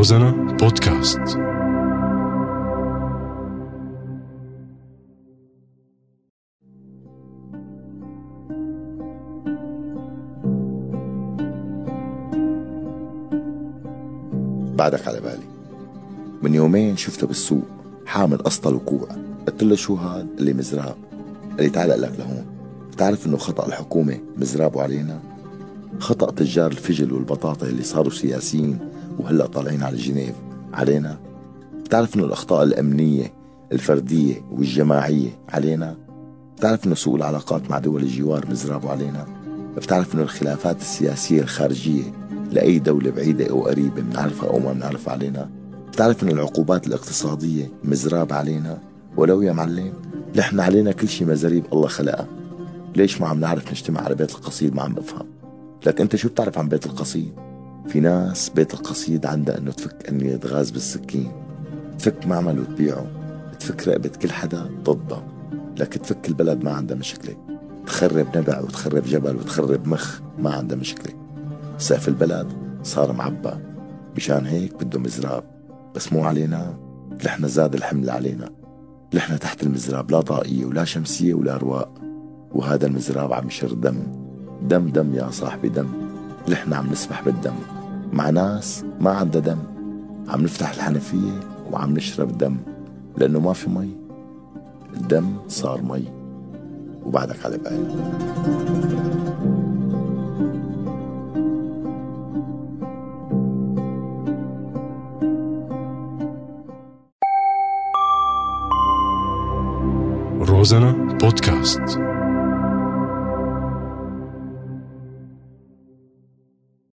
روزانا بودكاست. بعدك على بالي. من يومين شفته بالسوق حامل أسطل وكوع. قلت له شو هاد؟ اللي مزراب. قال لي تعال لك لهون. بتعرف إنه خطأ الحكومة مزرابه علينا؟ خطأ تجار الفجل والبطاطا اللي صاروا سياسيين. وهلا طالعين على جنيف. علينا؟ بتعرف إنه الأخطاء الأمنية الفردية والجماعية علينا؟ بتعرف إنه سوء العلاقات مع دول الجوار مزرابه علينا؟ بتعرف إنه الخلافات السياسية الخارجية لأي دولة بعيدة أو قريبة بنعرفها أو ما بنعرفها علينا؟ بتعرف إنه العقوبات الاقتصادية مزراب علينا؟ ولو يا معلم نحن علينا كل شيء مزاريب الله خلقها. ليش ما عم نعرف نجتمع على بيت القصيد ما عم بفهم؟ لك أنت شو بتعرف عن بيت القصيد؟ في ناس بيت القصيد عندها إنه تفك انية غاز بالسكين. تفك معمل وتبيعه تفك رقبة كل حدا ضدها لك تفك البلد ما عندها مشكلة. تخرب نبع وتخرب جبل وتخرب مخ ما عندها مشكلة. سقف البلد صار معبى مشان هيك بده مزراب. بس مو علينا. نحن زاد الحمل علينا. نحن تحت المزراب. لا طاقية ولا شمسية ولا رواق وهذا المزراب عم يشر دم. دم دم يا صاحبي دم. نحن عم نسبح بالدم. مع ناس ما عندها دم. عم نفتح الحنفية وعم نشرب دم. لأنه ما في مي. الدم صار مي. وبعدك على بالي روزانا بودكاست.